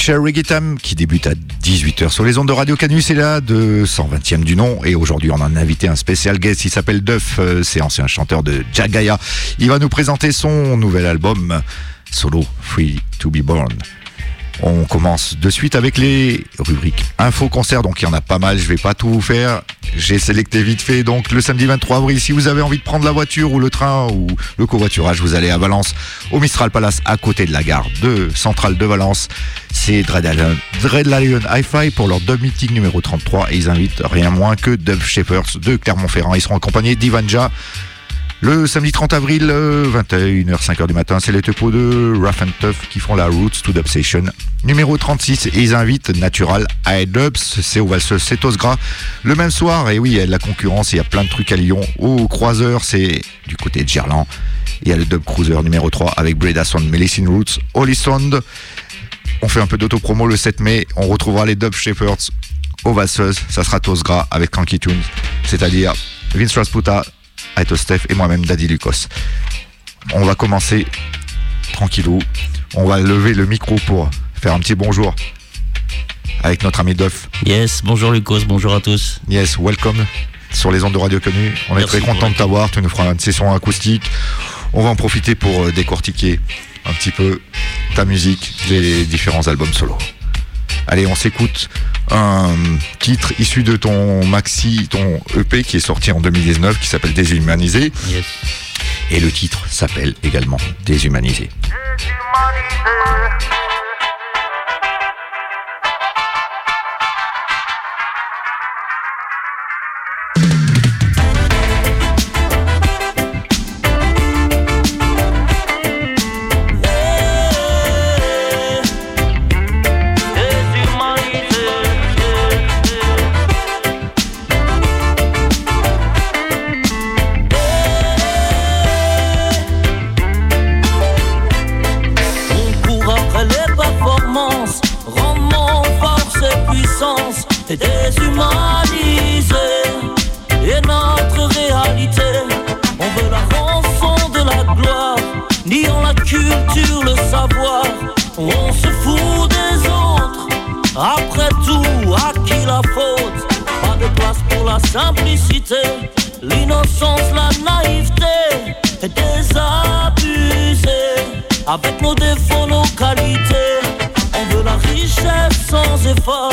Crucial Reggae qui débute à 18h sur les ondes de Radio Canus et là de 120e du nom et aujourd'hui on a invité un spécial guest, il s'appelle Duff, euh, c'est ancien chanteur de Jagaya. Il va nous présenter son nouvel album solo Free to be Born. On commence de suite avec les rubriques info concert. Donc il y en a pas mal, je vais pas tout vous faire. J'ai sélecté vite fait. Donc le samedi 23 avril, si vous avez envie de prendre la voiture ou le train ou le covoiturage, vous allez à Valence, au Mistral Palace, à côté de la gare de Centrale de Valence. C'est Dread Lion Hi-Fi pour leur dub meeting numéro 33 et ils invitent rien moins que Dub Shepherds de Clermont-Ferrand. Ils seront accompagnés d'Ivanja. Le samedi 30 avril, 21h, 5h du matin, c'est les topos de Rough and Tough qui font la Roots to Session numéro 36 et ils invitent Natural Dubs, c'est au c'est Gras. Le même soir, et oui, il y a la concurrence, il y a plein de trucs à Lyon. Au Croiseur, c'est du côté de Gerland. Il y a le Dub Cruiser numéro 3 avec Breda Sound, Melicine Roots, Holy Sound. On fait un peu d'autopromo le 7 mai. On retrouvera les Dub Shepherds au Valseuse. Ça sera Gras avec Kanky Tunes, c'est-à-dire Vince Rasputa, Aito Steph et moi-même Daddy Lucas. On va commencer tranquillou. On va lever le micro pour faire un petit bonjour avec notre ami Duff. Yes, bonjour Lucas, bonjour à tous. Yes, welcome sur les ondes de Radio Connu. On est très content de t'avoir. Tu nous feras une session acoustique. On va en profiter pour euh, décortiquer un petit peu ta musique, des différents albums solo. Allez, on s'écoute un titre issu de ton maxi, ton EP qui est sorti en 2019 qui s'appelle Déshumanisé. Et le titre s'appelle également Déshumanisé. simplicité, l'innocence, la naïveté, et désabusé. Avec nos défauts, nos qualités, on veut la richesse sans effort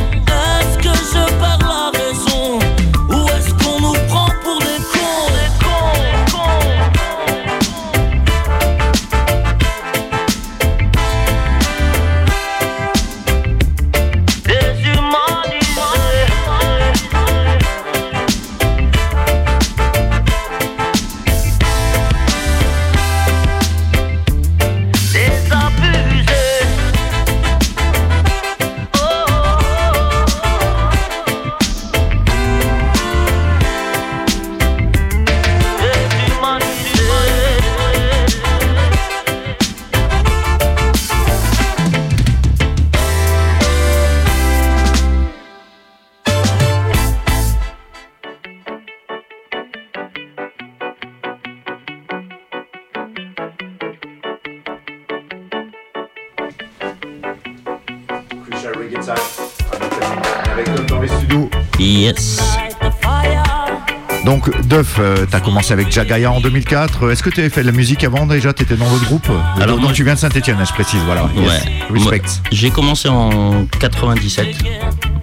Duff, euh, t'as commencé avec Jagaya en 2004. Est-ce que tu avais fait de la musique avant déjà? Tu étais dans le groupe? Alors, Donc, moi- tu viens de Saint-Etienne, je précise. Voilà. Yes. Respect. J'ai commencé en 97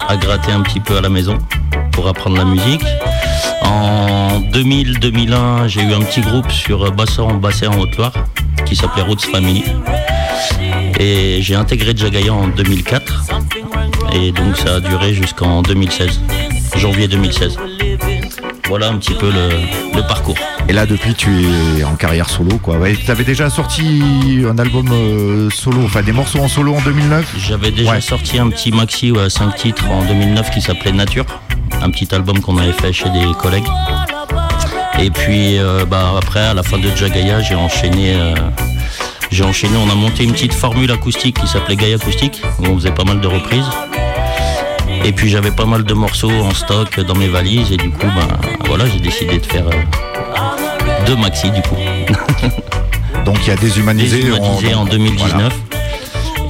à gratter un petit peu à la maison pour apprendre la musique. En 2000-2001, j'ai eu un petit groupe sur Bassan, Basset en Haute-Loire qui s'appelait Roots Family. Et j'ai intégré Jagaya en 2004. Et donc ça a duré jusqu'en 2016, janvier 2016. Voilà un petit peu le, le parcours. Et là, depuis, tu es en carrière solo, quoi. Ouais, t'avais déjà sorti un album euh, solo, enfin des morceaux en solo en 2009. J'avais déjà Ouais. sorti un petit maxi à 5 titres en 2009 qui s'appelait Nature, un petit album qu'on avait fait chez des collègues. Et puis euh, bah, après, à la fin de Jagaya, j'ai enchaîné. euh, j'ai enchaîné, on a monté une petite formule acoustique qui s'appelait Gaia Acoustique, où on faisait pas mal de reprises. Et puis j'avais pas mal de morceaux en stock dans mes valises, et du coup, bah, voilà, j'ai décidé de faire euh, deux maxi du coup. Donc, il y a Déshumanisé. Déshumanisé en 2019,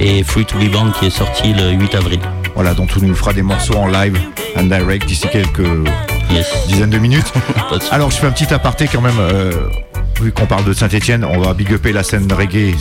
et Free to Be Band qui est sorti le 8 avril. Voilà, donc tu nous feras des morceaux en live, en direct, d'ici quelques Yes. dizaines de minutes. Alors, je fais un petit aparté quand même. euh, vu qu'on parle de Saint-Etienne, on va big upper la scène reggae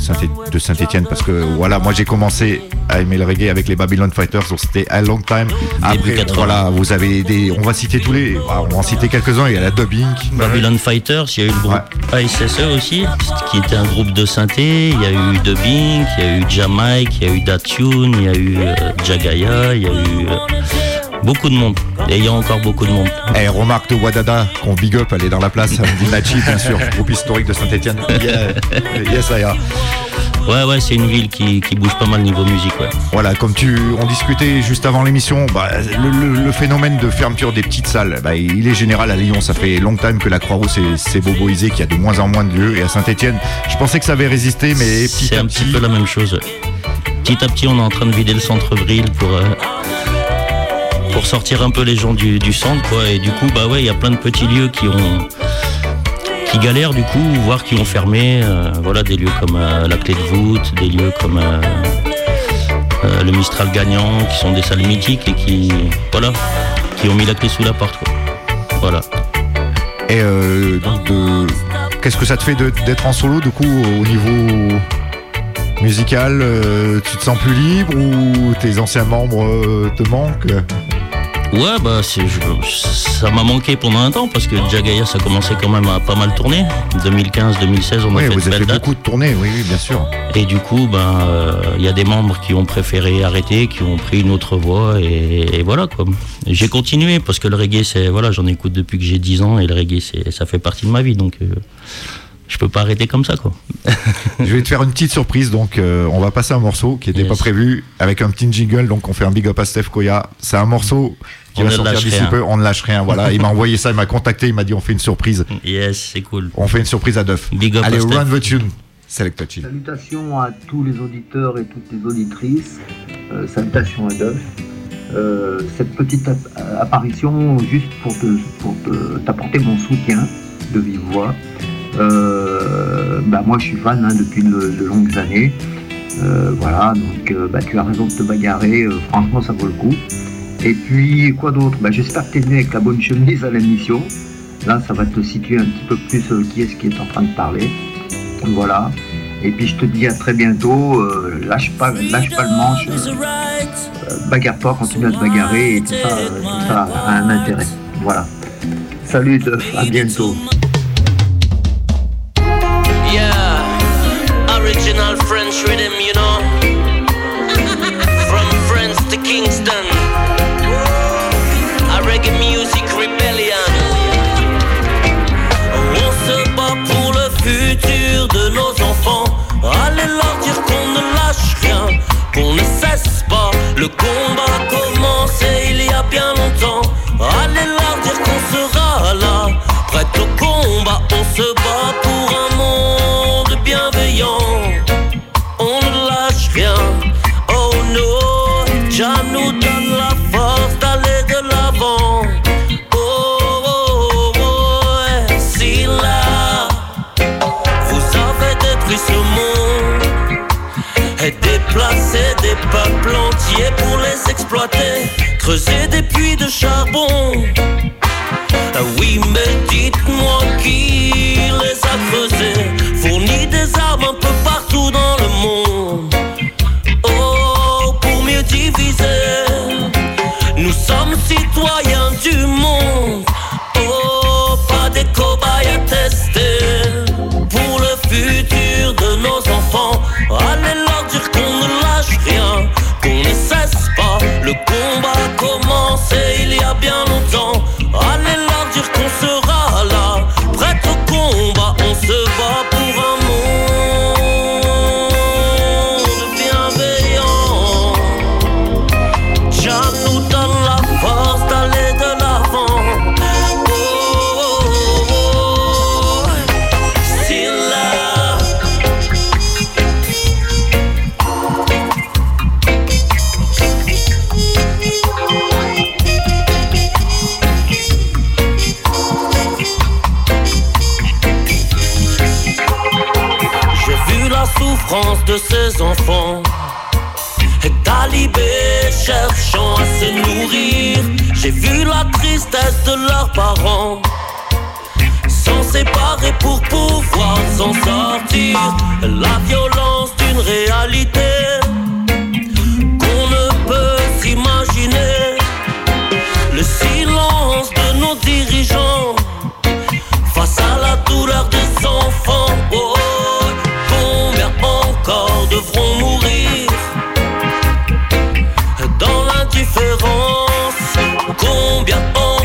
de Saint-Etienne parce que voilà, moi j'ai commencé à aimer le reggae avec les Babylon Fighters, donc c'était a long time. Après, 80. voilà, vous avez des, on va citer tous les, bah, on va en citer quelques-uns. Il y a la dubbing, Babylon Fighters, il y a eu le groupe ASSE aussi, qui était un groupe de synthé. Il y a eu Dubbing, il y a eu Jamaica, il y a eu Datune, il y a eu euh, Jagaya, il y a eu euh, beaucoup de monde. Et il y a encore beaucoup de monde. Eh, remarque de Wadada, qu'on big up, elle est dans la place, Samedi Nachi, bien sûr, groupe historique de Saint-Etienne. Yeah. Yes, I. Ouais, ouais, c'est une ville qui, qui bouge pas mal niveau musique, ouais. Voilà, comme tu, on discutait juste avant l'émission, bah, le, le- le phénomène de fermeture des petites salles, bah, il est général à Lyon. Ça fait long time que la Croix-Rousse est- s'est boboisée, qu'il y a de moins en moins de lieux. Et à Saint-Etienne, je pensais que ça avait résisté, mais petit C'est à un petit. petit peu la même chose. Petit à petit, on est en train de vider le centre-ville pour, euh, pour sortir un peu les gens du, centre, quoi. Et du coup, bah ouais, il y a plein de petits lieux qui ont qui galèrent du coup, voire qui ont fermé. euh, voilà, des lieux comme euh, la Clé de voûte, des lieux comme euh, le Mistral gagnant, qui sont des salles mythiques et qui, voilà, qui ont mis la clé sous la porte. quoi. Voilà. Et donc, de... qu'est-ce que ça te fait d'être en solo, du coup, au niveau musical Tu te sens plus libre ou tes anciens membres te manquent? Ouais, bah c'est, je- ça m'a manqué pendant un temps parce que Jagaya ça commençait quand même à pas mal tourner. 2015-2016, on a Oui, fait vous de avez belles fait dates. beaucoup de tournées, oui, oui, bien sûr. Et du coup, ben, euh, il y a des membres qui ont préféré arrêter, qui ont pris une autre voie, et, et voilà quoi. J'ai continué parce que le reggae, c'est voilà, j'en écoute depuis que j'ai 10 ans et le reggae, c'est, ça fait partie de ma vie, donc euh, je peux pas arrêter comme ça quoi. Je vais te faire une petite surprise, donc euh, on va passer un morceau qui n'était Yes. pas prévu avec un petit jingle, donc on fait un big up à Steph Koya. C'est un morceau qui On va sortir d'ici peu, on ne lâche rien. Voilà, il m'a envoyé ça, il m'a contacté, il m'a dit on fait une surprise. Yes, c'est cool. On fait une surprise à Duff. Big up Allez, à Steph. run the tune. Select. Salutations à tous les auditeurs et toutes les auditrices. Euh, salutations à Duff. Euh, cette petite app- apparition juste pour te- pour te- t'apporter mon soutien de vive voix. Euh, bah, moi je suis fan hein, depuis de, longues années. Euh, voilà, donc euh, bah, tu as raison de te bagarrer, franchement ça vaut le coup. Et puis quoi d'autre? Bah, J'espère que tu es venu avec la bonne chemise à l'émission. Là ça va te situer un petit peu plus qui est-ce qui est en train de parler. Voilà. Et puis je te dis à très bientôt. lâche pas, lâche pas le manche. bagarre-toi, continue à te bagarrer et tout ça, tout ça a un intérêt. Voilà. Salut, à bientôt. French rhythm, you know. Creuser des puits de charbon. Ah oui, mais dites-moi qui souffrance de ces enfants. Et talibés cherchant à se nourrir. J'ai vu la tristesse de leurs parents. S'en séparer pour pouvoir s'en sortir. La violence d'une réalité qu'on ne peut s'imaginer. Le silence de nos dirigeants face à la douleur des enfants. Oh, devront mourir dans l'indifférence. Combien encore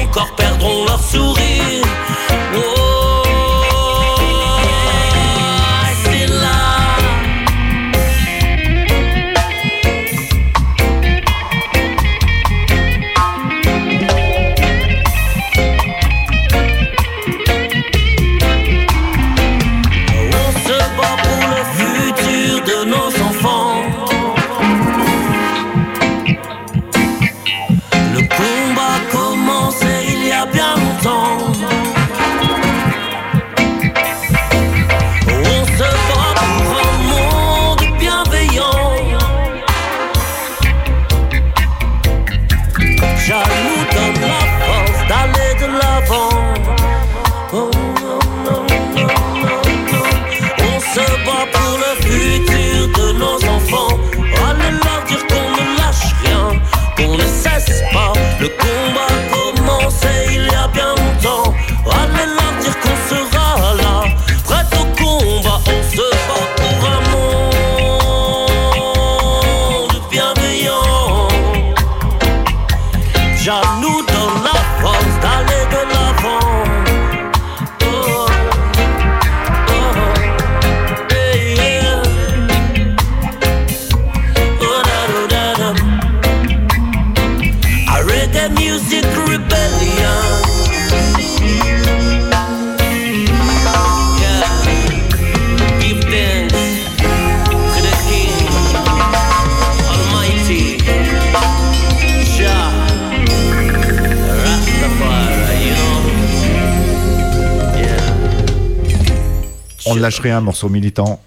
lâche rien, morceau militant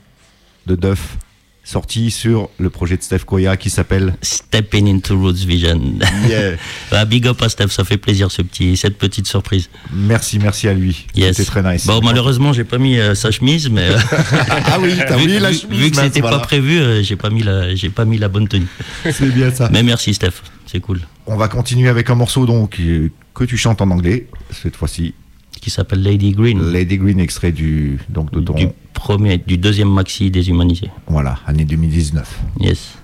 de Duff, sorti sur le projet de Steph Koya qui s'appelle Stepping into Roots Vision. Yeah. Bah, big up à Steph, ça fait plaisir ce petit, cette petite surprise. Merci, merci à lui. Yes. C'était très nice. Bon, malheureusement, j'ai pas mis euh, sa chemise, mais euh, ah oui, t'as vu, la chemise. vu que c'était voilà. pas prévu, euh, j'ai pas mis la, j'ai pas mis la bonne tenue. C'est bien ça. Mais merci Steph, c'est cool. On va continuer avec un morceau donc euh, que tu chantes en anglais cette fois-ci. Qui s'appelle Lady Green. Lady Green, extrait du donc de ton du premier, du deuxième maxi déshumanisé. voilà année 2019. Yes.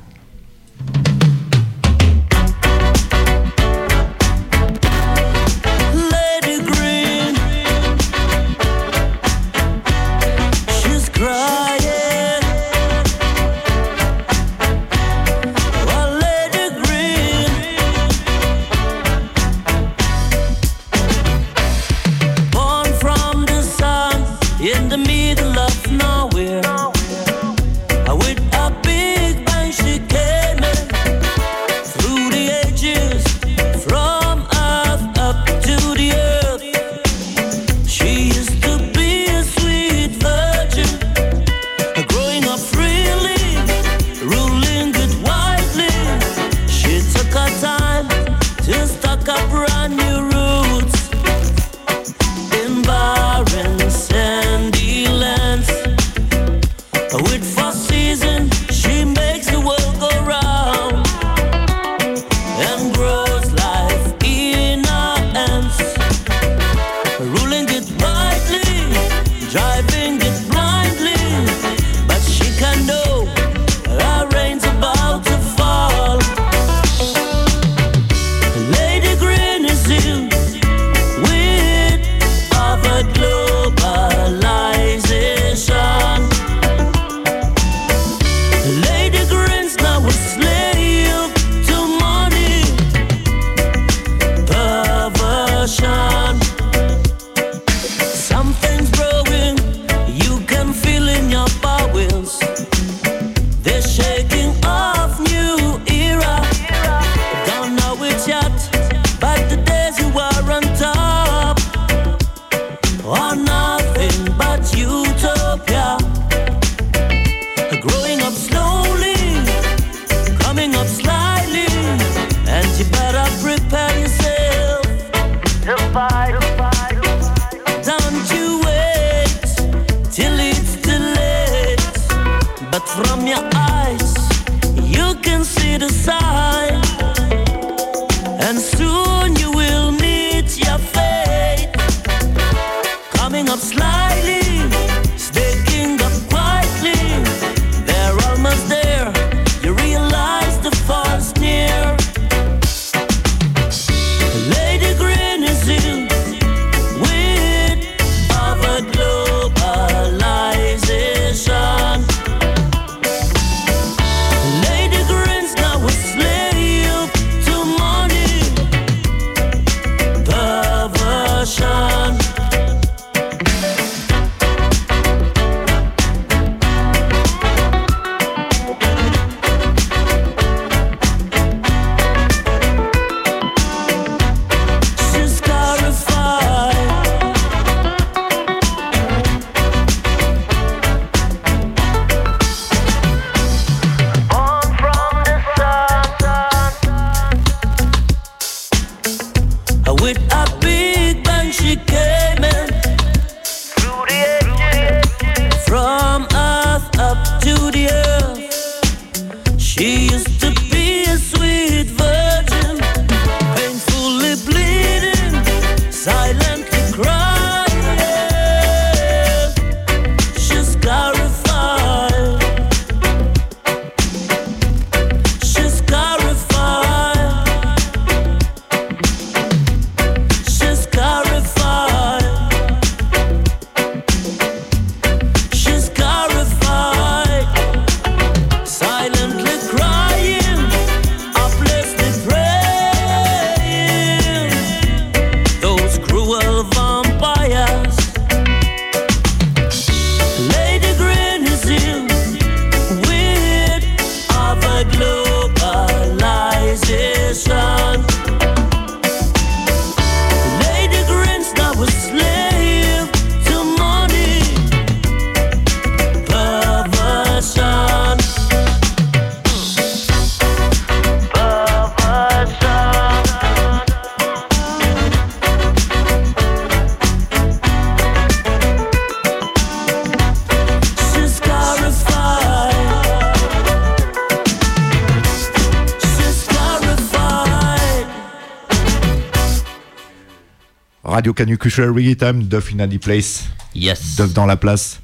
Radio Canu Reggae Time, Duff in the Place. Yes. Duff dans la place.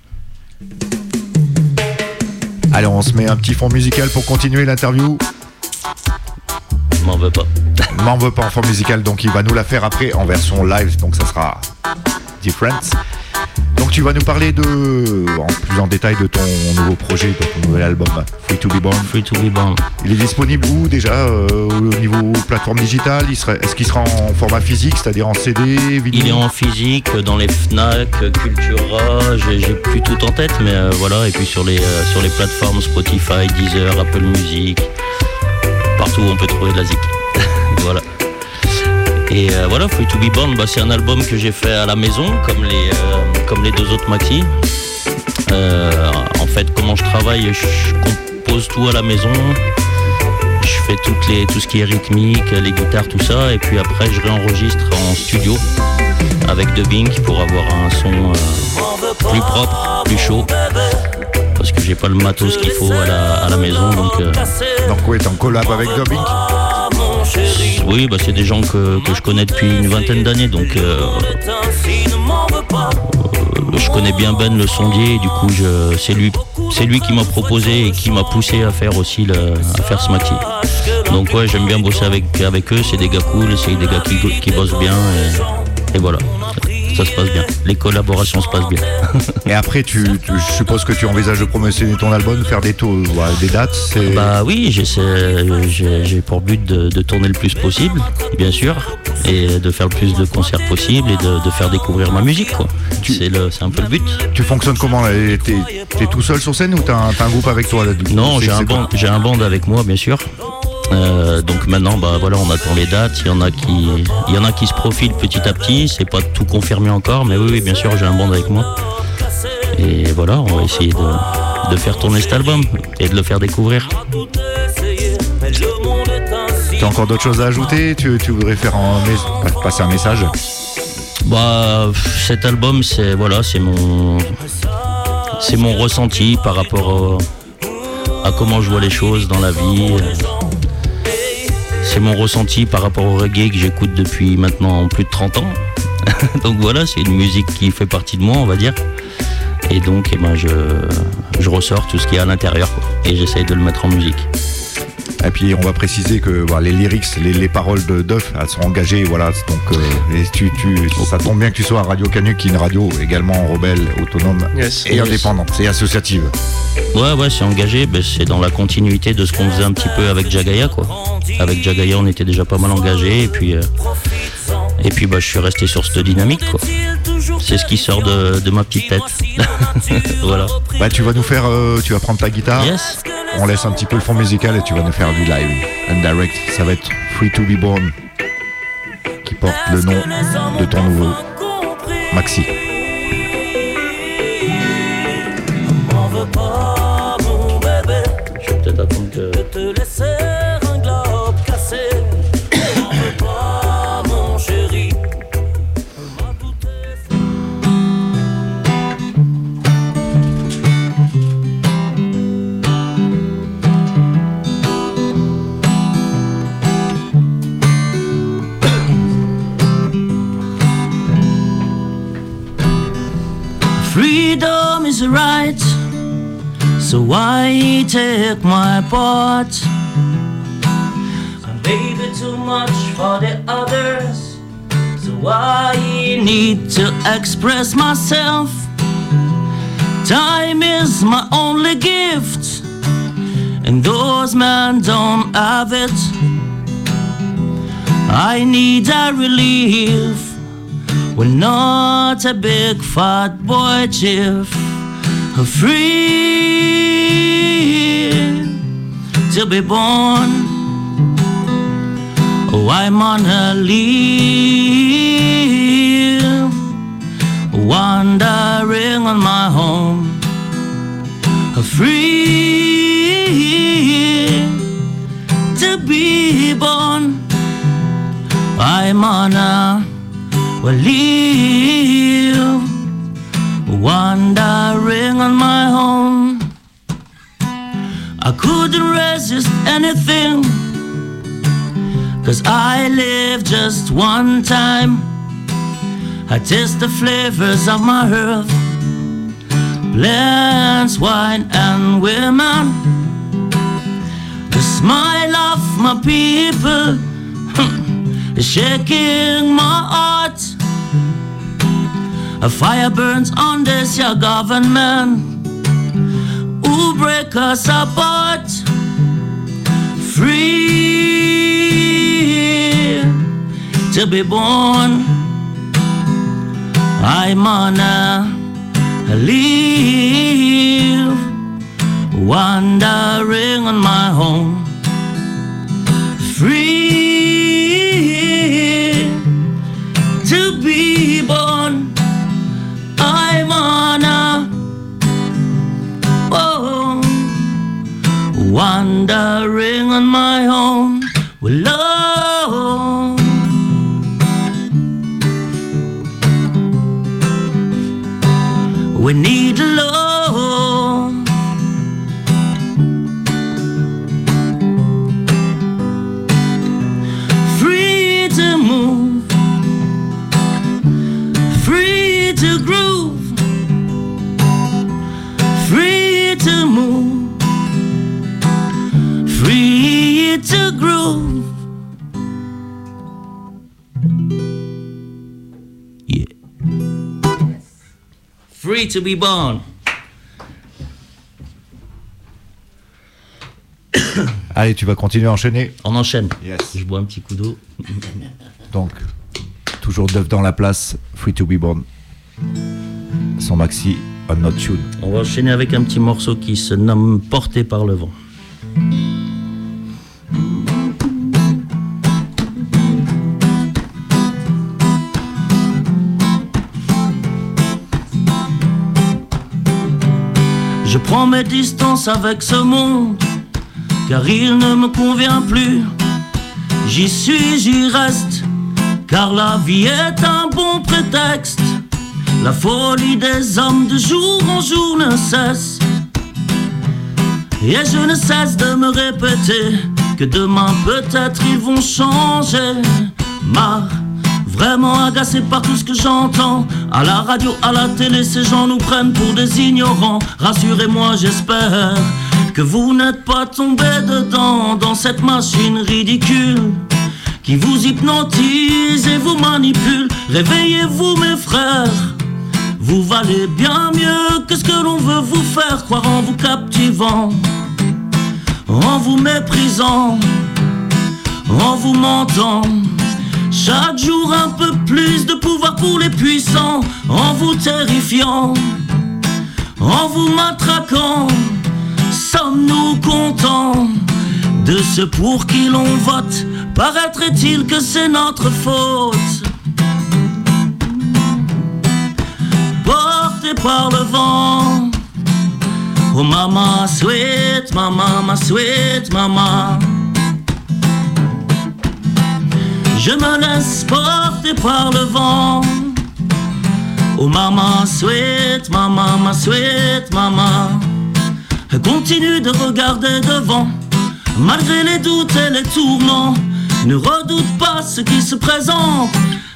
Allez, on se met un petit fond musical pour continuer l'interview. M'en veux pas. M'en veux pas en fond musical, donc il va nous la faire après en version live, donc ça sera different. Tu vas nous parler de, en plus en détail de ton nouveau projet, de ton nouvel album Free to Be Born. Free to Be Born. Il est disponible où déjà euh, au niveau plateforme digitale? Est-ce qu'il sera en format physique, c'est-à-dire en CD, Il est en physique dans les Fnac, Cultura, j'ai plus tout en tête, mais euh, voilà. Et puis sur les euh, sur les plateformes Spotify, Deezer, Apple Music, partout où on peut trouver de la zik. voilà. Et euh, voilà, Free to Be Born, bah, c'est un album que j'ai fait à la maison, comme les, euh, comme les deux autres maxi. Euh, en fait, comment je travaille, je compose tout à la maison. Je fais toutes les, tout ce qui est rythmique, les guitares, tout ça. Et puis après, je réenregistre en studio avec dubbing pour avoir un son plus propre, plus chaud. parce que j'ai pas le matos qu'il faut à la, à la maison. Donc, euh, Donc oui, en collab avec Dubbing oui, bah, c'est des gens que, que je connais depuis une vingtaine d'années, donc euh, euh, je connais bien Ben le sondier, et du coup c'est lui, c'est lui qui m'a proposé et qui m'a poussé à faire aussi à faire ce maxi. Donc ouais, j'aime bien bosser avec, avec eux, c'est des gars cool, c'est des gars qui, qui bossent bien et voilà ça se passe bien. Les collaborations se passent bien. Et après, tu, tu- je suppose que tu envisages de promotionner ton album, faire des tours, voilà, des dates. C'est Bah oui, j'essaie- j'ai pour but de, de tourner le plus possible, bien sûr, et de faire le plus de concerts possible et de, de faire découvrir ma musique. C'est le- c'est un peu le but. tu fonctionnes comment T'es t'es tout seul sur scène ou t'as un, un groupe avec toi là, Non, j'ai un band, j'ai un band avec moi, bien sûr. Euh, donc maintenant, bah voilà, on attend les dates. Il y en a qui, il y en a qui se profilent petit à petit. C'est pas tout confirmé encore, mais oui, oui, bien sûr, j'ai un band avec moi. Et voilà, on va essayer de, de faire tourner cet album et de le faire découvrir. T'as encore d'autres choses à ajouter? Tu, tu voudrais faire un passer un message? Bah, cet album, c'est voilà, c'est mon, c'est mon ressenti par rapport au- à comment je vois les choses dans la vie. C'est mon ressenti par rapport au reggae que j'écoute depuis maintenant plus de 30 ans. donc voilà, c'est une musique qui fait partie de moi, on va dire. Et donc, eh ben, je, je ressors tout ce qu'il y a à l'intérieur et j'essaye de le mettre en musique. Et puis on va préciser que voilà, les lyrics, les, les paroles de Duff, elles sont engagées, voilà. Donc euh, et tu, tu, ça tombe bien que tu sois à Radio Canu, qui est une radio également rebelle, autonome Yes. et Yes. indépendante, et associative. Ouais, ouais, c'est engagé. Ben, c'est dans la continuité de ce qu'on faisait un petit peu avec Jagaya, quoi. Avec Jagaya, on était déjà pas mal engagé. Et puis, euh, et puis bah, je suis resté sur cette dynamique, quoi. C'est ce qui sort de, de ma petite tête. voilà. Bah tu vas nous faire, euh, tu vas prendre ta guitare, Yes. on laisse un petit peu le fond musical et tu vas nous faire du live, un direct. Ça va être Free to Be Born, qui porte le nom de ton nouveau maxi. So why take my part? And baby, too much for the others, so why need to express myself? Time is my only gift, and those men don't have it. I need a relief. We're not a big fat boy chief. Free to be born. Oh, I'm on a leave. Wandering on my home. Free to be born. I'm on a leave, couldn't resist anything, cause I live just one time. I taste the flavors of my earth, plants, wine, and women. The smile of my people is shaking my heart. A fire burns on this your government who break us apart. Free to be born. I'm on a leave, wandering on my home. Free to be born. Allez, tu vas continuer à enchaîner. On enchaîne. Yes. Je bois un petit coup d'eau. Donc, toujours Duff dans la place, Free to be born. Son maxi, On Not Tune. On va enchaîner avec un petit morceau qui se nomme Porté par le vent. Mes distances avec ce monde, car il ne me convient plus. J'y suis, j'y reste, car la vie est un bon prétexte. La folie des hommes de jour en jour ne cesse. Et je ne cesse de me répéter que demain peut-être ils vont changer. Vraiment agacé par tout ce que j'entends. À la radio, à la télé, ces gens nous prennent pour des ignorants. Rassurez-moi, j'espère que vous n'êtes pas tombés dedans dans cette machine ridicule qui vous hypnotise et vous manipule. Réveillez-vous, mes frères. Vous valez bien mieux que ce que l'on veut vous faire croire en vous captivant, en vous méprisant, en vous mentant. Chaque jour un peu plus de pouvoir pour les puissants, en vous terrifiant, en vous matraquant. Sommes-nous contents de ce pour qui l'on vote? Paraîtrait-il que c'est notre faute? Porté par le vent. Oh maman sweet, maman, ma sweet maman Je me laisse porter par le vent. Oh maman sweet, maman, ma sweet maman. Continue de regarder devant. Malgré les doutes et les tourments Ne redoute pas ce qui se présente.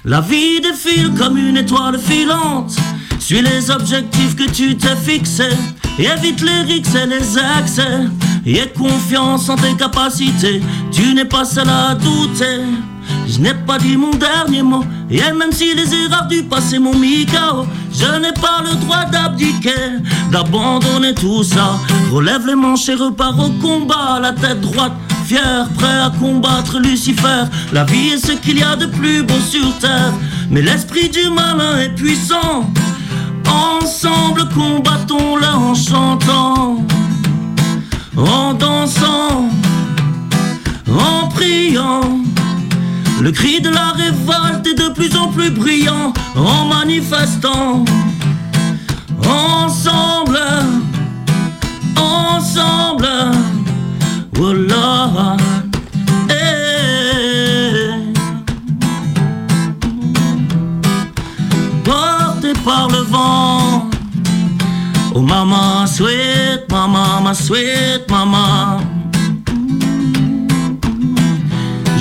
La vie défile comme une étoile filante. Suis les objectifs que tu t'es fixés. Et évite les rixes et les Et aie confiance en tes capacités. Tu n'es pas seul à douter je n'ai pas dit mon dernier mot, et même si les erreurs du passé m'ont mis KO, je n'ai pas le droit d'abdiquer, d'abandonner tout ça. Relève les manches et repars au combat, la tête droite, fier, prêt à combattre Lucifer. La vie est ce qu'il y a de plus beau sur terre, mais l'esprit du malin est puissant. Ensemble combattons-le en chantant, en dansant, en priant. Le cri de la révolte est de plus en plus brillant en manifestant. Ensemble, ensemble, oh. Porté par le vent, oh maman sweet, maman, ma sweet maman.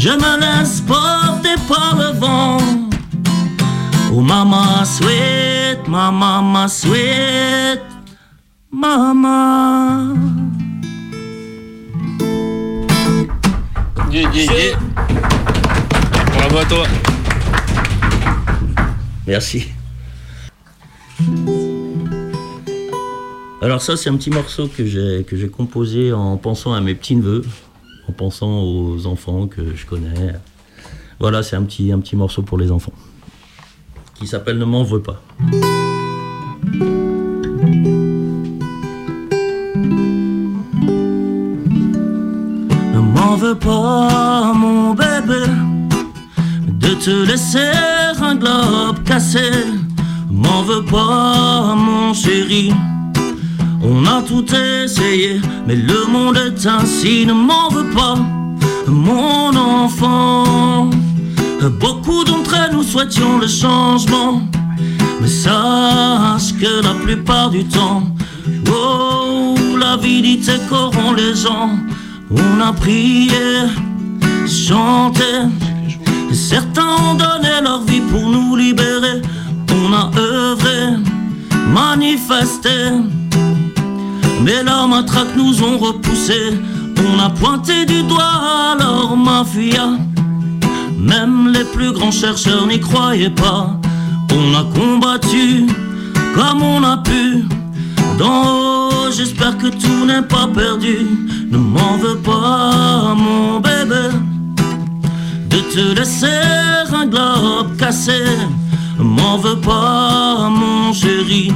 Je me laisse porter par le vent. Oh maman sweet, maman, ma sweet, maman. Yeah, yeah, yeah. Bravo à toi. Merci. Alors ça c'est un petit morceau que j'ai que j'ai composé en pensant à mes petits neveux, en pensant aux enfants que je connais. Voilà, c'est un petit un petit morceau pour les enfants qui s'appelle Ne m'en veux pas. Ne m'en veux pas mon bébé de te laisser un globe cassé. M'en veux pas, mon chéri. On a tout essayé, mais le monde est ainsi. Ne m'en veux pas, mon enfant. Beaucoup d'entre nous souhaitions le changement, mais sache que la plupart du temps, oh, la vie dit corrompt les gens. On a prié, chanté. Certains ont donné leur vie pour nous libérer. On a œuvré, manifesté. Mais leurs matraques nous ont repoussés. On a pointé du doigt leur mafia. Même les plus grands chercheurs n'y croyaient pas. On a combattu comme on a pu. D'en haut, j'espère que tout n'est pas perdu. Ne m'en veux pas, mon bébé, de te laisser un globe cassé. M'en veux pas, mon chéri.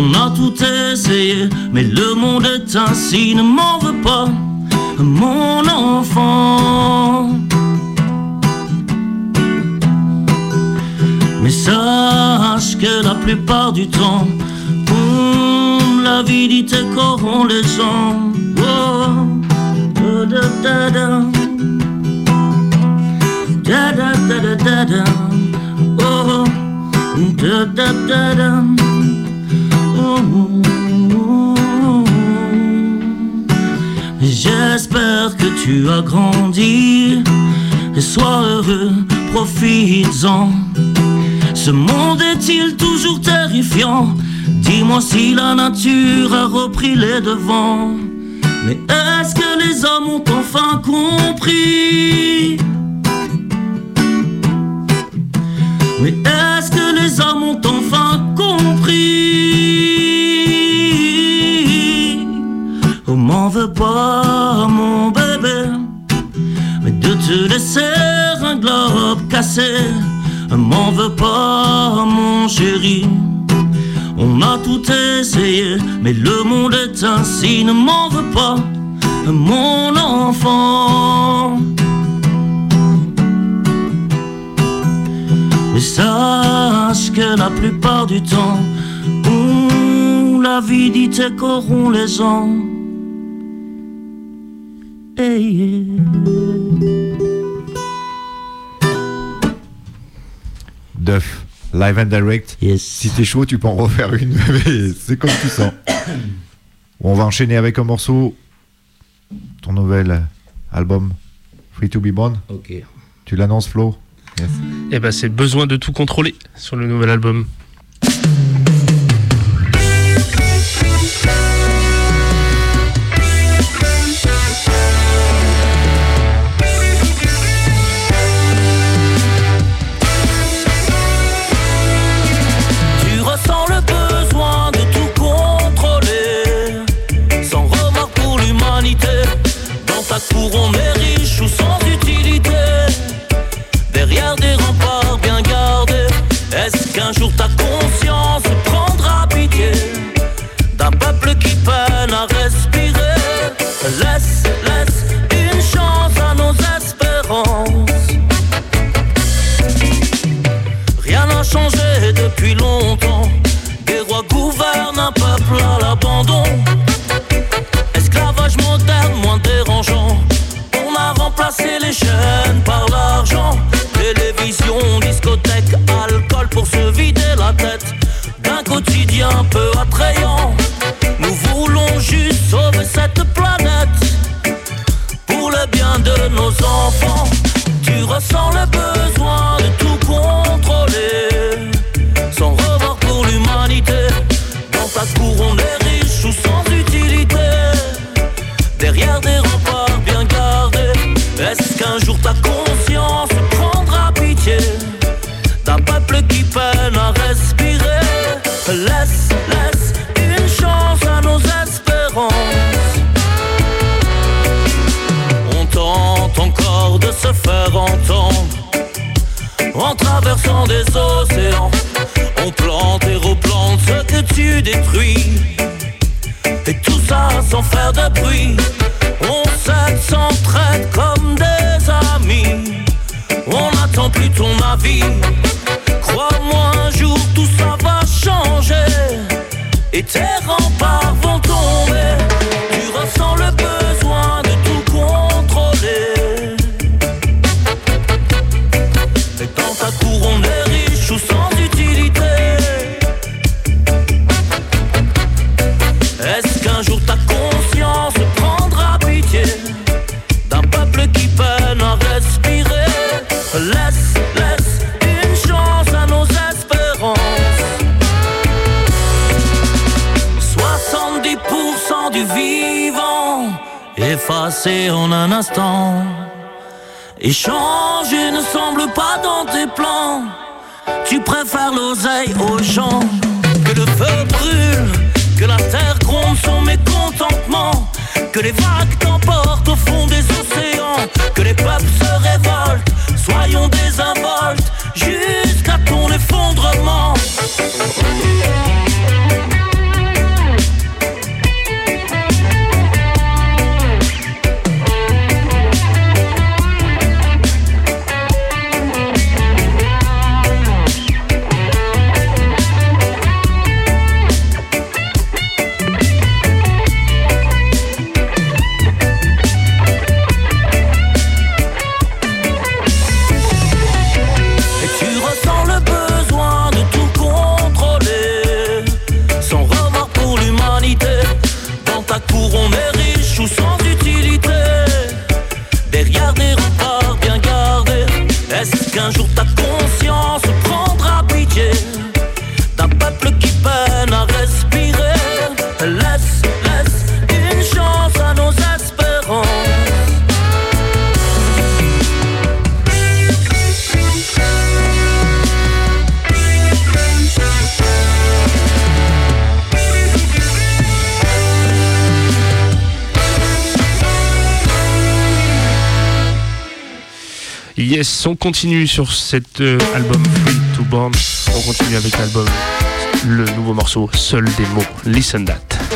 On a tout essayé, mais le monde est ainsi, ne m'en veux pas, mon enfant. Mais sache que la plupart du temps, hum, l'avidité corrompt les gens. Oh, oh J'espère que tu as grandi sois heureux, profites-en. Ce monde est-il toujours terrifiant? Dis-moi si la nature a repris les devants. Mais est-ce que les hommes ont enfin compris? Mais est-ce que les hommes ont enfin compris? M'en veux pas mon bébé. Mais de te laisser un globe cassé. M'en veux pas mon chéri. On a tout essayé Mais le monde est ainsi. Ne m'en veux pas mon enfant. Mais sache que la plupart du temps, où l'avidité corrompt les gens. Duff, live and direct. Yes. Si t'es chaud, tu peux en refaire une, mais c'est comme tu sens. On va enchaîner avec un morceau. Ton nouvel album, Free to Be Born. Ok. Tu l'annonces, Flo? Yes. Et ben c'est besoin de tout contrôler sur le nouvel album. On est riche ou sans utilité. Derrière des remparts bien gardés, est-ce qu'un jour ta effacé en un instant. Échanger ne semble pas dans tes plans. Tu préfères l'oseille aux gens. feu brûle, que la terre gronde son mécontentement, que les vagues t'emportent au fond des océans, que les peuples se révoltent, soyons désinvoltes jusqu'à ton effondrement. Continue sur cet euh, album Free to Born. On continue avec l'album, le nouveau morceau Seul des mots. Listen that.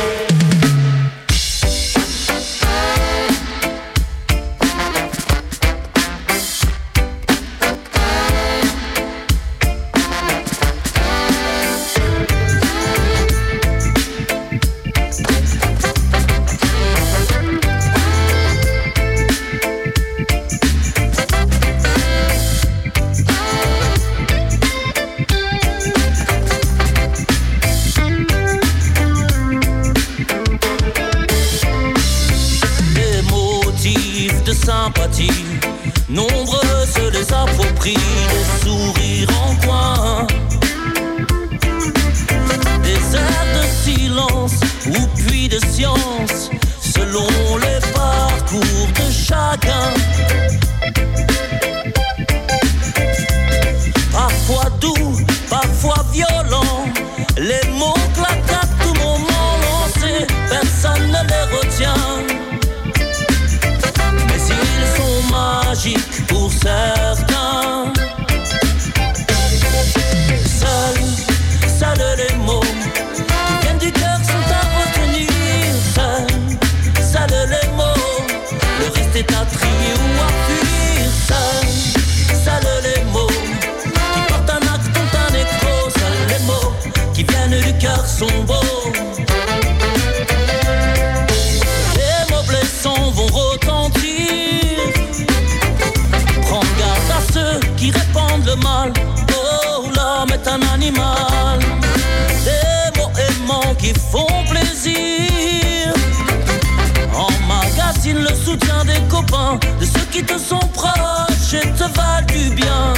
Qui te sont proches et te valent du bien.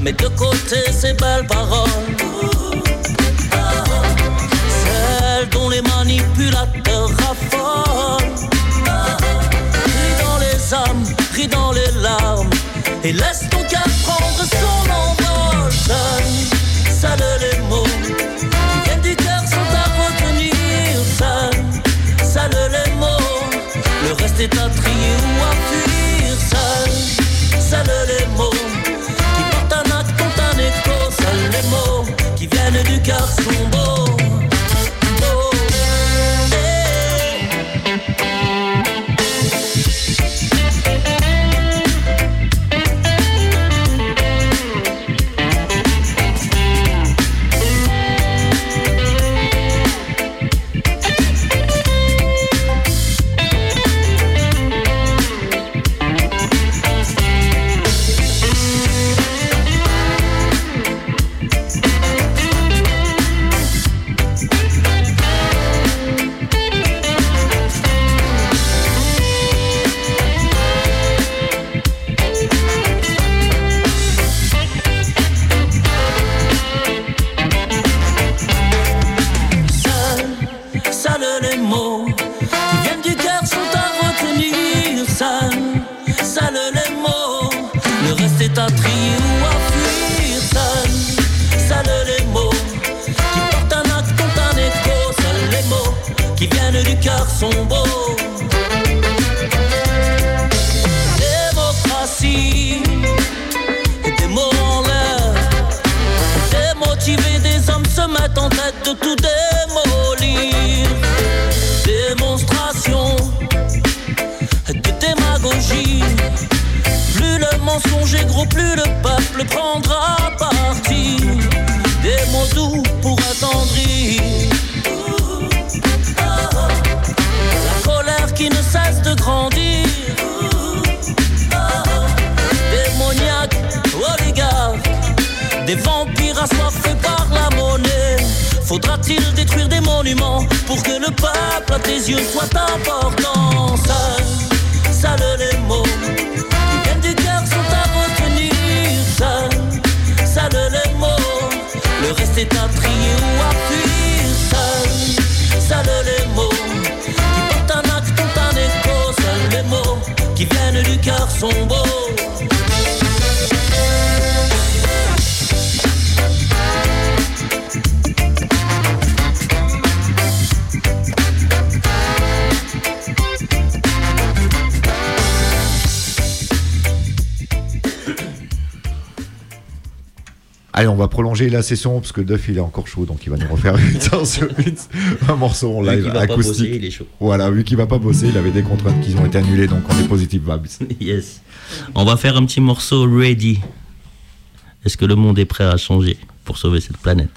Mets de côté ces belles paroles. Celles dont les manipulateurs raffolent. Ris dans les âmes, ris dans les larmes. Et laisse ton cœur prendre son envol. Seuls, seuls les mots qui viennent du cœur sont à retenir. Seuls, seuls les mots. Le reste est à trier mettent en tête de tout démolir. Démonstration de démagogie. Plus le mensonge est gros, plus le peuple prendra parti. Des mots doux pour attendrir. La colère qui ne cesse de grandir. Démoniaques, oligarques, des vampires la monnaie. Faudra-t-il détruire des monuments pour que le peuple à tes yeux soit important? Seuls, seuls les mots qui viennent du cœur sont à retenir. Seuls, seuls les mots, le reste est à trier ou à fuir. Seuls, seuls les mots qui portent un acte, ont un écho. Seuls les mots qui viennent du cœur sont beaux. Allez, on va prolonger la session parce que Duff il est encore chaud, donc il va nous refaire une, sur une- un morceau en Vu live qu'il va pas bosser, acoustique. il est chaud. Voilà, vu qu'il va pas bosser, il avait des contraintes qui ont été annulées, donc on est positif vibes. Yes. On va faire un petit morceau ready. Est-ce que le monde est prêt à changer pour sauver cette planète?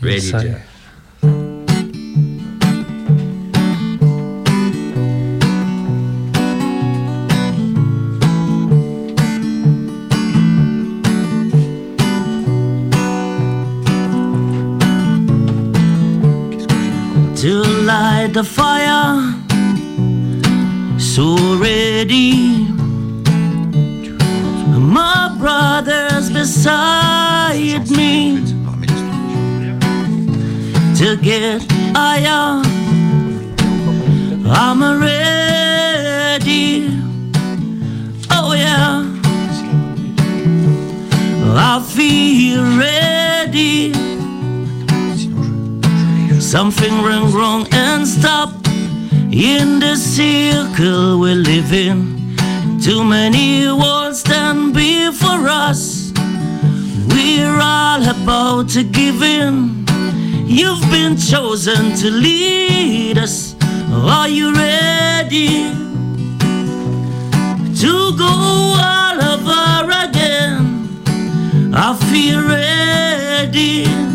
Ready. To light the fire. So ready, my brothers beside me to get higher. I'm ready. Oh yeah, I feel ready. Something went wrong and stopped in the circle we live in. Too many walls stand before us. We're all about to give in. You've been chosen to lead us. Are you ready to go all over again? I feel ready.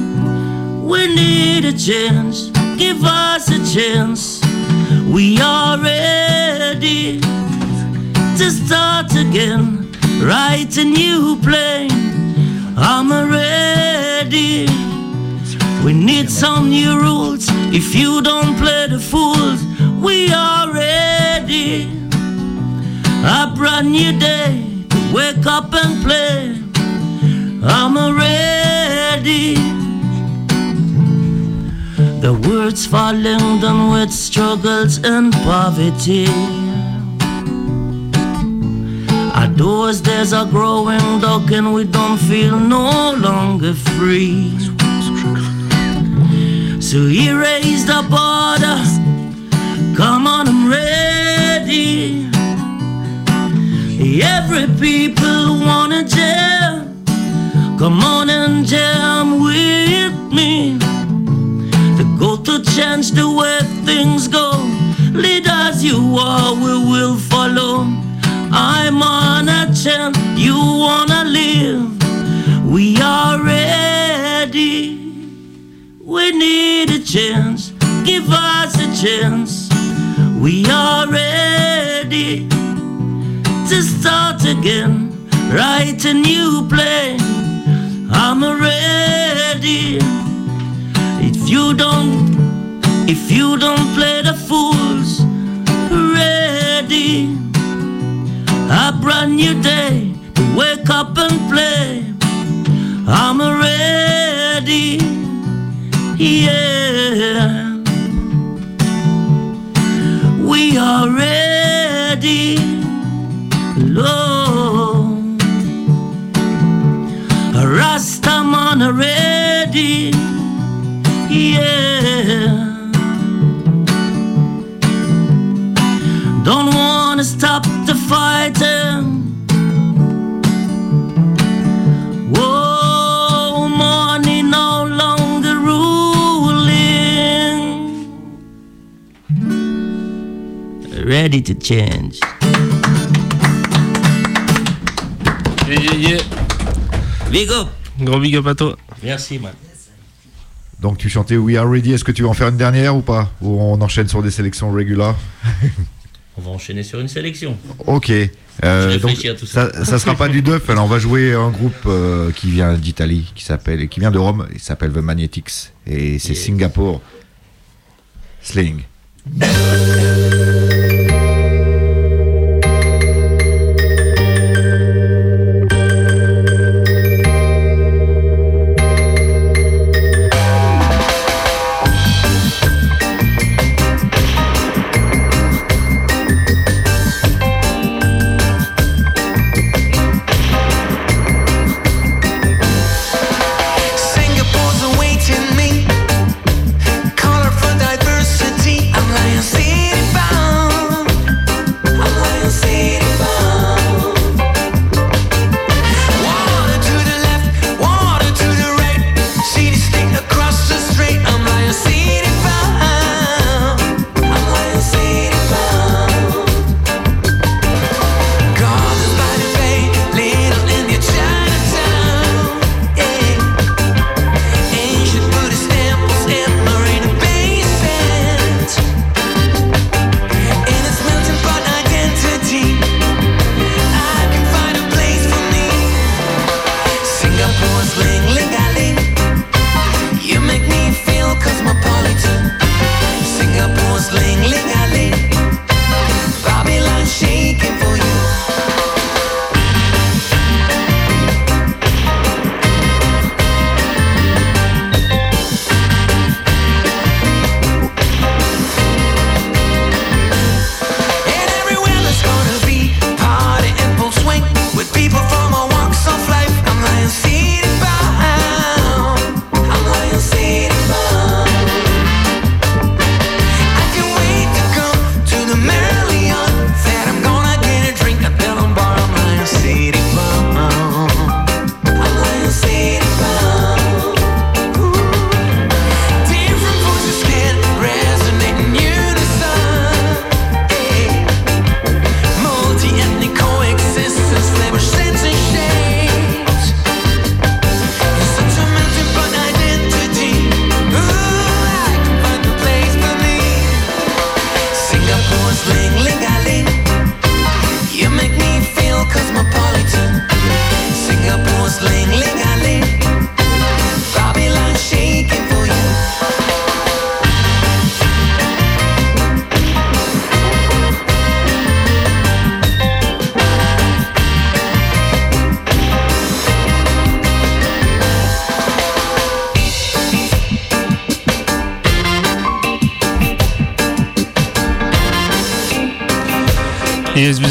We need a chance. Give us a chance. We are ready to start again. Write a new play. I'm ready. We need some new rules. If you don't play the fools, we are ready. A brand new day to wake up and play. I'm ready. The words falling down with struggles and poverty. Our doors, there's a growing dark, and we don't feel no longer free. So erase the border. Come on, I'm ready. Every people wanna jam. Come on and jam with me. To change the way things go. Lead as you are, we will follow. I'm on a chance, you wanna live. We are ready. We need a chance, give us a chance. We are ready to start again, write a new play. I'm ready. If you don't, if you don't play the fools, ready. A brand new day to wake up and play. I'm ready. Yeah. We are ready. Lord. Rastaman ready. Gonna stop the fighting. Whoa, money no longer ruling. Ready to change. Yeah, yeah, yeah. Big up. Gros big up à toi. Merci, man. Donc tu chantais We Are Ready, est-ce que tu veux en faire une dernière ou pas? Ou on enchaîne sur des sélections régulières? On va enchaîner sur une sélection. Ok. Euh, Je donc, à tout ça. ça, ça sera pas du duff, alors on va jouer un groupe euh, qui vient d'Italie, qui s'appelle, qui vient de Rome, il s'appelle The Magnetics, et c'est. Singapour Sling.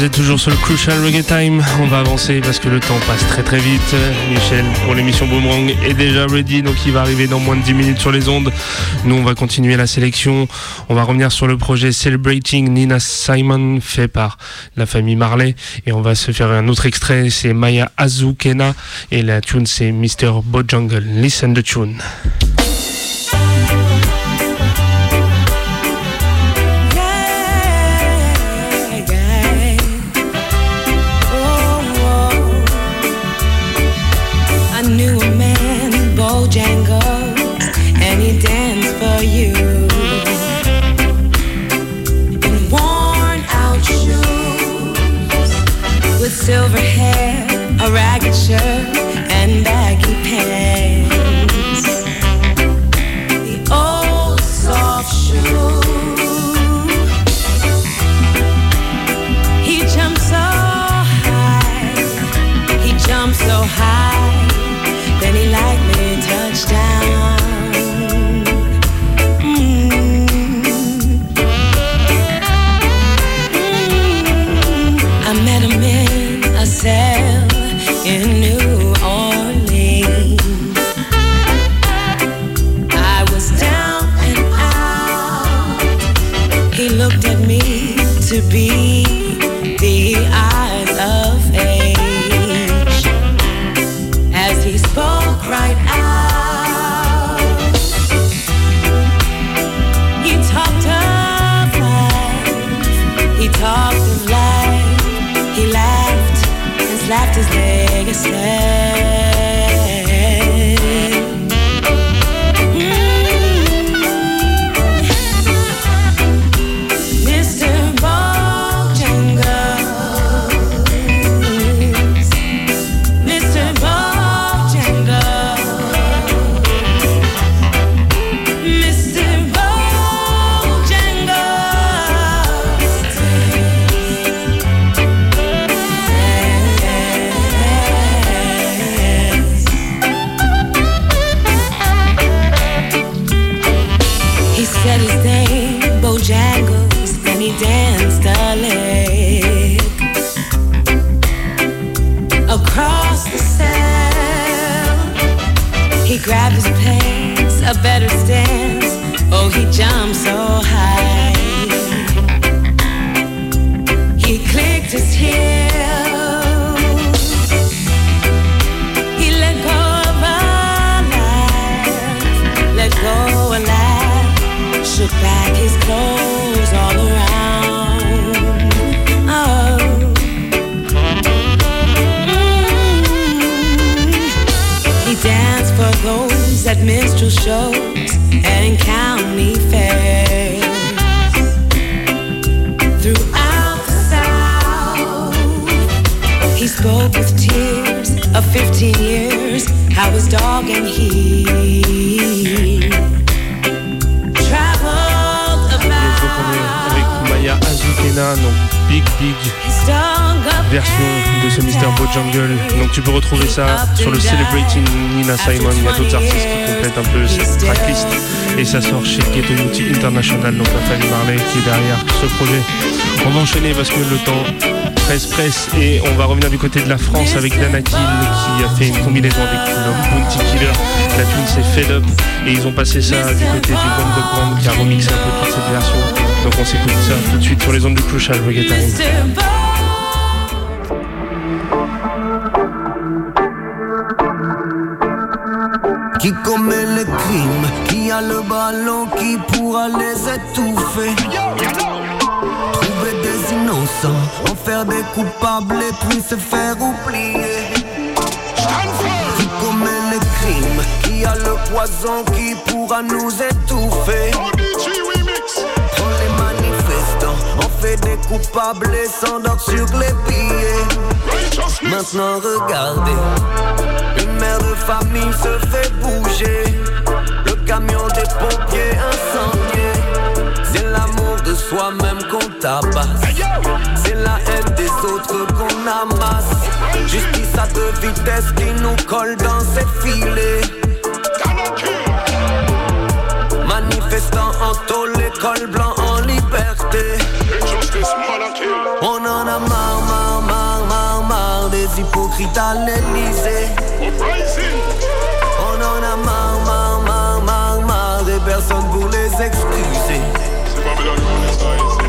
toujours sur le Crucial Reggae Time. On va avancer parce que le temps passe très très vite. Michel, pour l'émission Boomerang, est déjà ready, donc il va arriver dans moins de 10 minutes sur les ondes. Nous, on va continuer la sélection. On va revenir sur le projet Celebrating Nina Simon, fait par la famille Marley. Et on va se faire un autre extrait, c'est Maya Azukena. Et la tune, c'est Mr. Bojungle. Listen the tune. A minstrel shows and county fairs. Throughout the South, he spoke with tears of 15 years, how his dog and he traveled about. avec Maya Azukena, donc Big Big His dog up version de ce Mr. Bojangle. Donc tu peux retrouver ça sur le Celebrating Nina Simon. Il y a d'autres artistes qui complètent un peu cette tracklist. Et ça sort chez Ghetto Unity International, donc la famille Marley qui est derrière ce projet. On va enchaîner parce que le temps presse presse et on va revenir du côté de la France avec Dana Kill qui a fait une combinaison avec le Bounty Killer. La tune c'est Fed Up et ils ont passé ça du côté du Band de Brand qui a remixé un peu toute cette version. Donc on s'écoute ça tout de suite sur les ondes de Crucial Reggae Time. Qui commet le crime, qui a le ballon, qui pourra les étouffer. Trouver des innocents, en faire des coupables et puis se faire oublier. Qui commet le crime, qui a le poison, qui pourra nous étouffer. Prends les manifestants, on fait des coupables et s'endort sur les billets. Maintenant regardez, une mère de famille se fait bouger. Le camion des pompiers incendié. C'est l'amour de soi-même qu'on tabasse. C'est la haine des autres qu'on amasse. Justice à deux vitesses qui nous colle dans ses filets. Manifestants en tôle, l'école blanc en liberté. On en a marre, hypocrites à l'Elysée. On en a marre, marre, marre, marre, des personnes pour les excuser.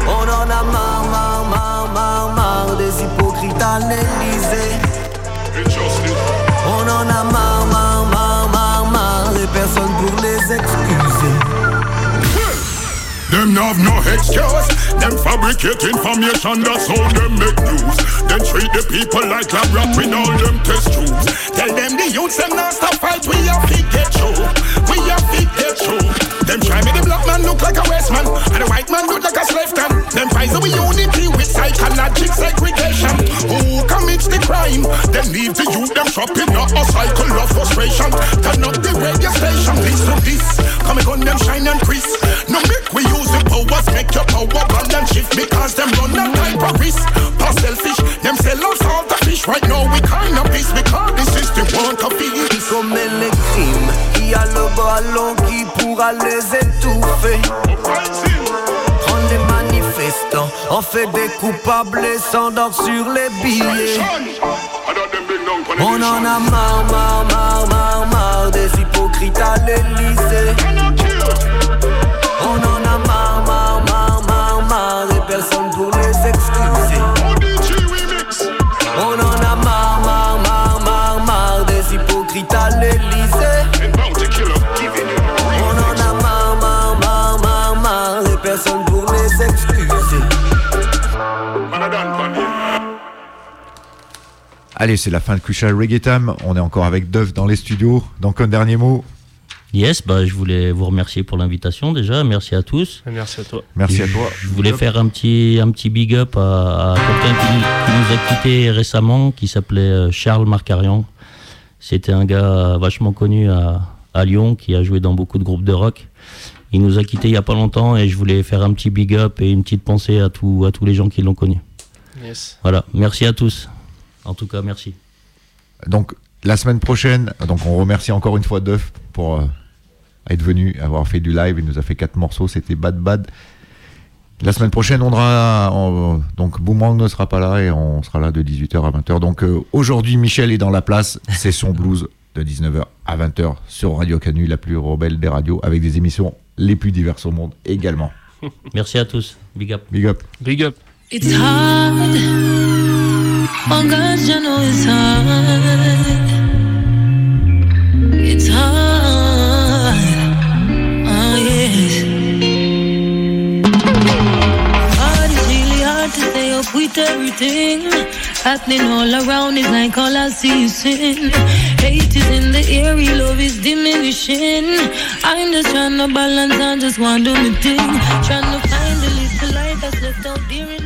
On en a marre, marre, marre, marre des hypocrites à l'Elysée. On en a marre, marre, marre, marre, marre des personnes pour les excuser. Them have no excuse. Them fabricate information, that's how them make news. Then treat the people like lab rat with all them test tubes. Tell them the youths them not stop fight, we have to get through. We have to get through. Them try me the black man look like a west man, and the white man look like a slave man. Them fights we unity with psychological segregation. Who commits the crime? Them leave the youth them shopping up a cycle of frustration. Turn up the radio station, this to this. Come on them shine and crease. No make we use the powers, make your power run and shift because them run a type of risk. Pass selfish, them sell us all the fish. Right now we kind of peace because the system want to feed. Commet les crimes, qui a le ballon, qui pourra les étouffer. Prends des manifestants, on fait des coupables et s'endort sur les billets. On en a marre, marre, marre, marre, marre des hypocrites à l'Elysée. Allez, c'est la fin de Crucial Reggae Time. On est encore avec Duff dans les studios. Donc, un dernier mot. Yes, bah, je voulais vous remercier pour l'invitation déjà. Merci à tous. Merci à toi. Merci à Je- toi. Je voulais faire un petit, un petit big up à, à quelqu'un qui, nous- qui nous a quittés récemment, qui s'appelait euh, Charles Marcarian. C'était un gars vachement connu à, à Lyon, qui a joué dans beaucoup de groupes de rock. Il nous a quittés il y a pas longtemps et je voulais faire un petit big up et une petite pensée à, tout, à tous les gens qui l'ont connu. Yes. Voilà, merci à tous. En tout cas, merci. Donc, la semaine prochaine, donc on remercie encore une fois Duff pour euh, être venu, avoir fait du live. Il nous a fait quatre morceaux. C'était Bad Bad. La semaine prochaine, on aura. on- donc, Boomerang ne sera pas là et on sera là de 18h à 20h. Donc, euh, aujourd'hui, Michel est dans la place. C'est son blues de 19h à 20h sur Radio Canu, la plus rebelle des radios, avec des émissions les plus diverses au monde également. Merci à tous. Big up. Big up. Big up. It's hard. Oh God, you know it's hard. It's hard. Oh ah, yes. Hard, really hard to stay up with everything happening all around. It's like all I see is sin. Hate is in the air, love is diminishing. I'm just trying to balance and just want to do my thing. Trying to find the little light that's left out there.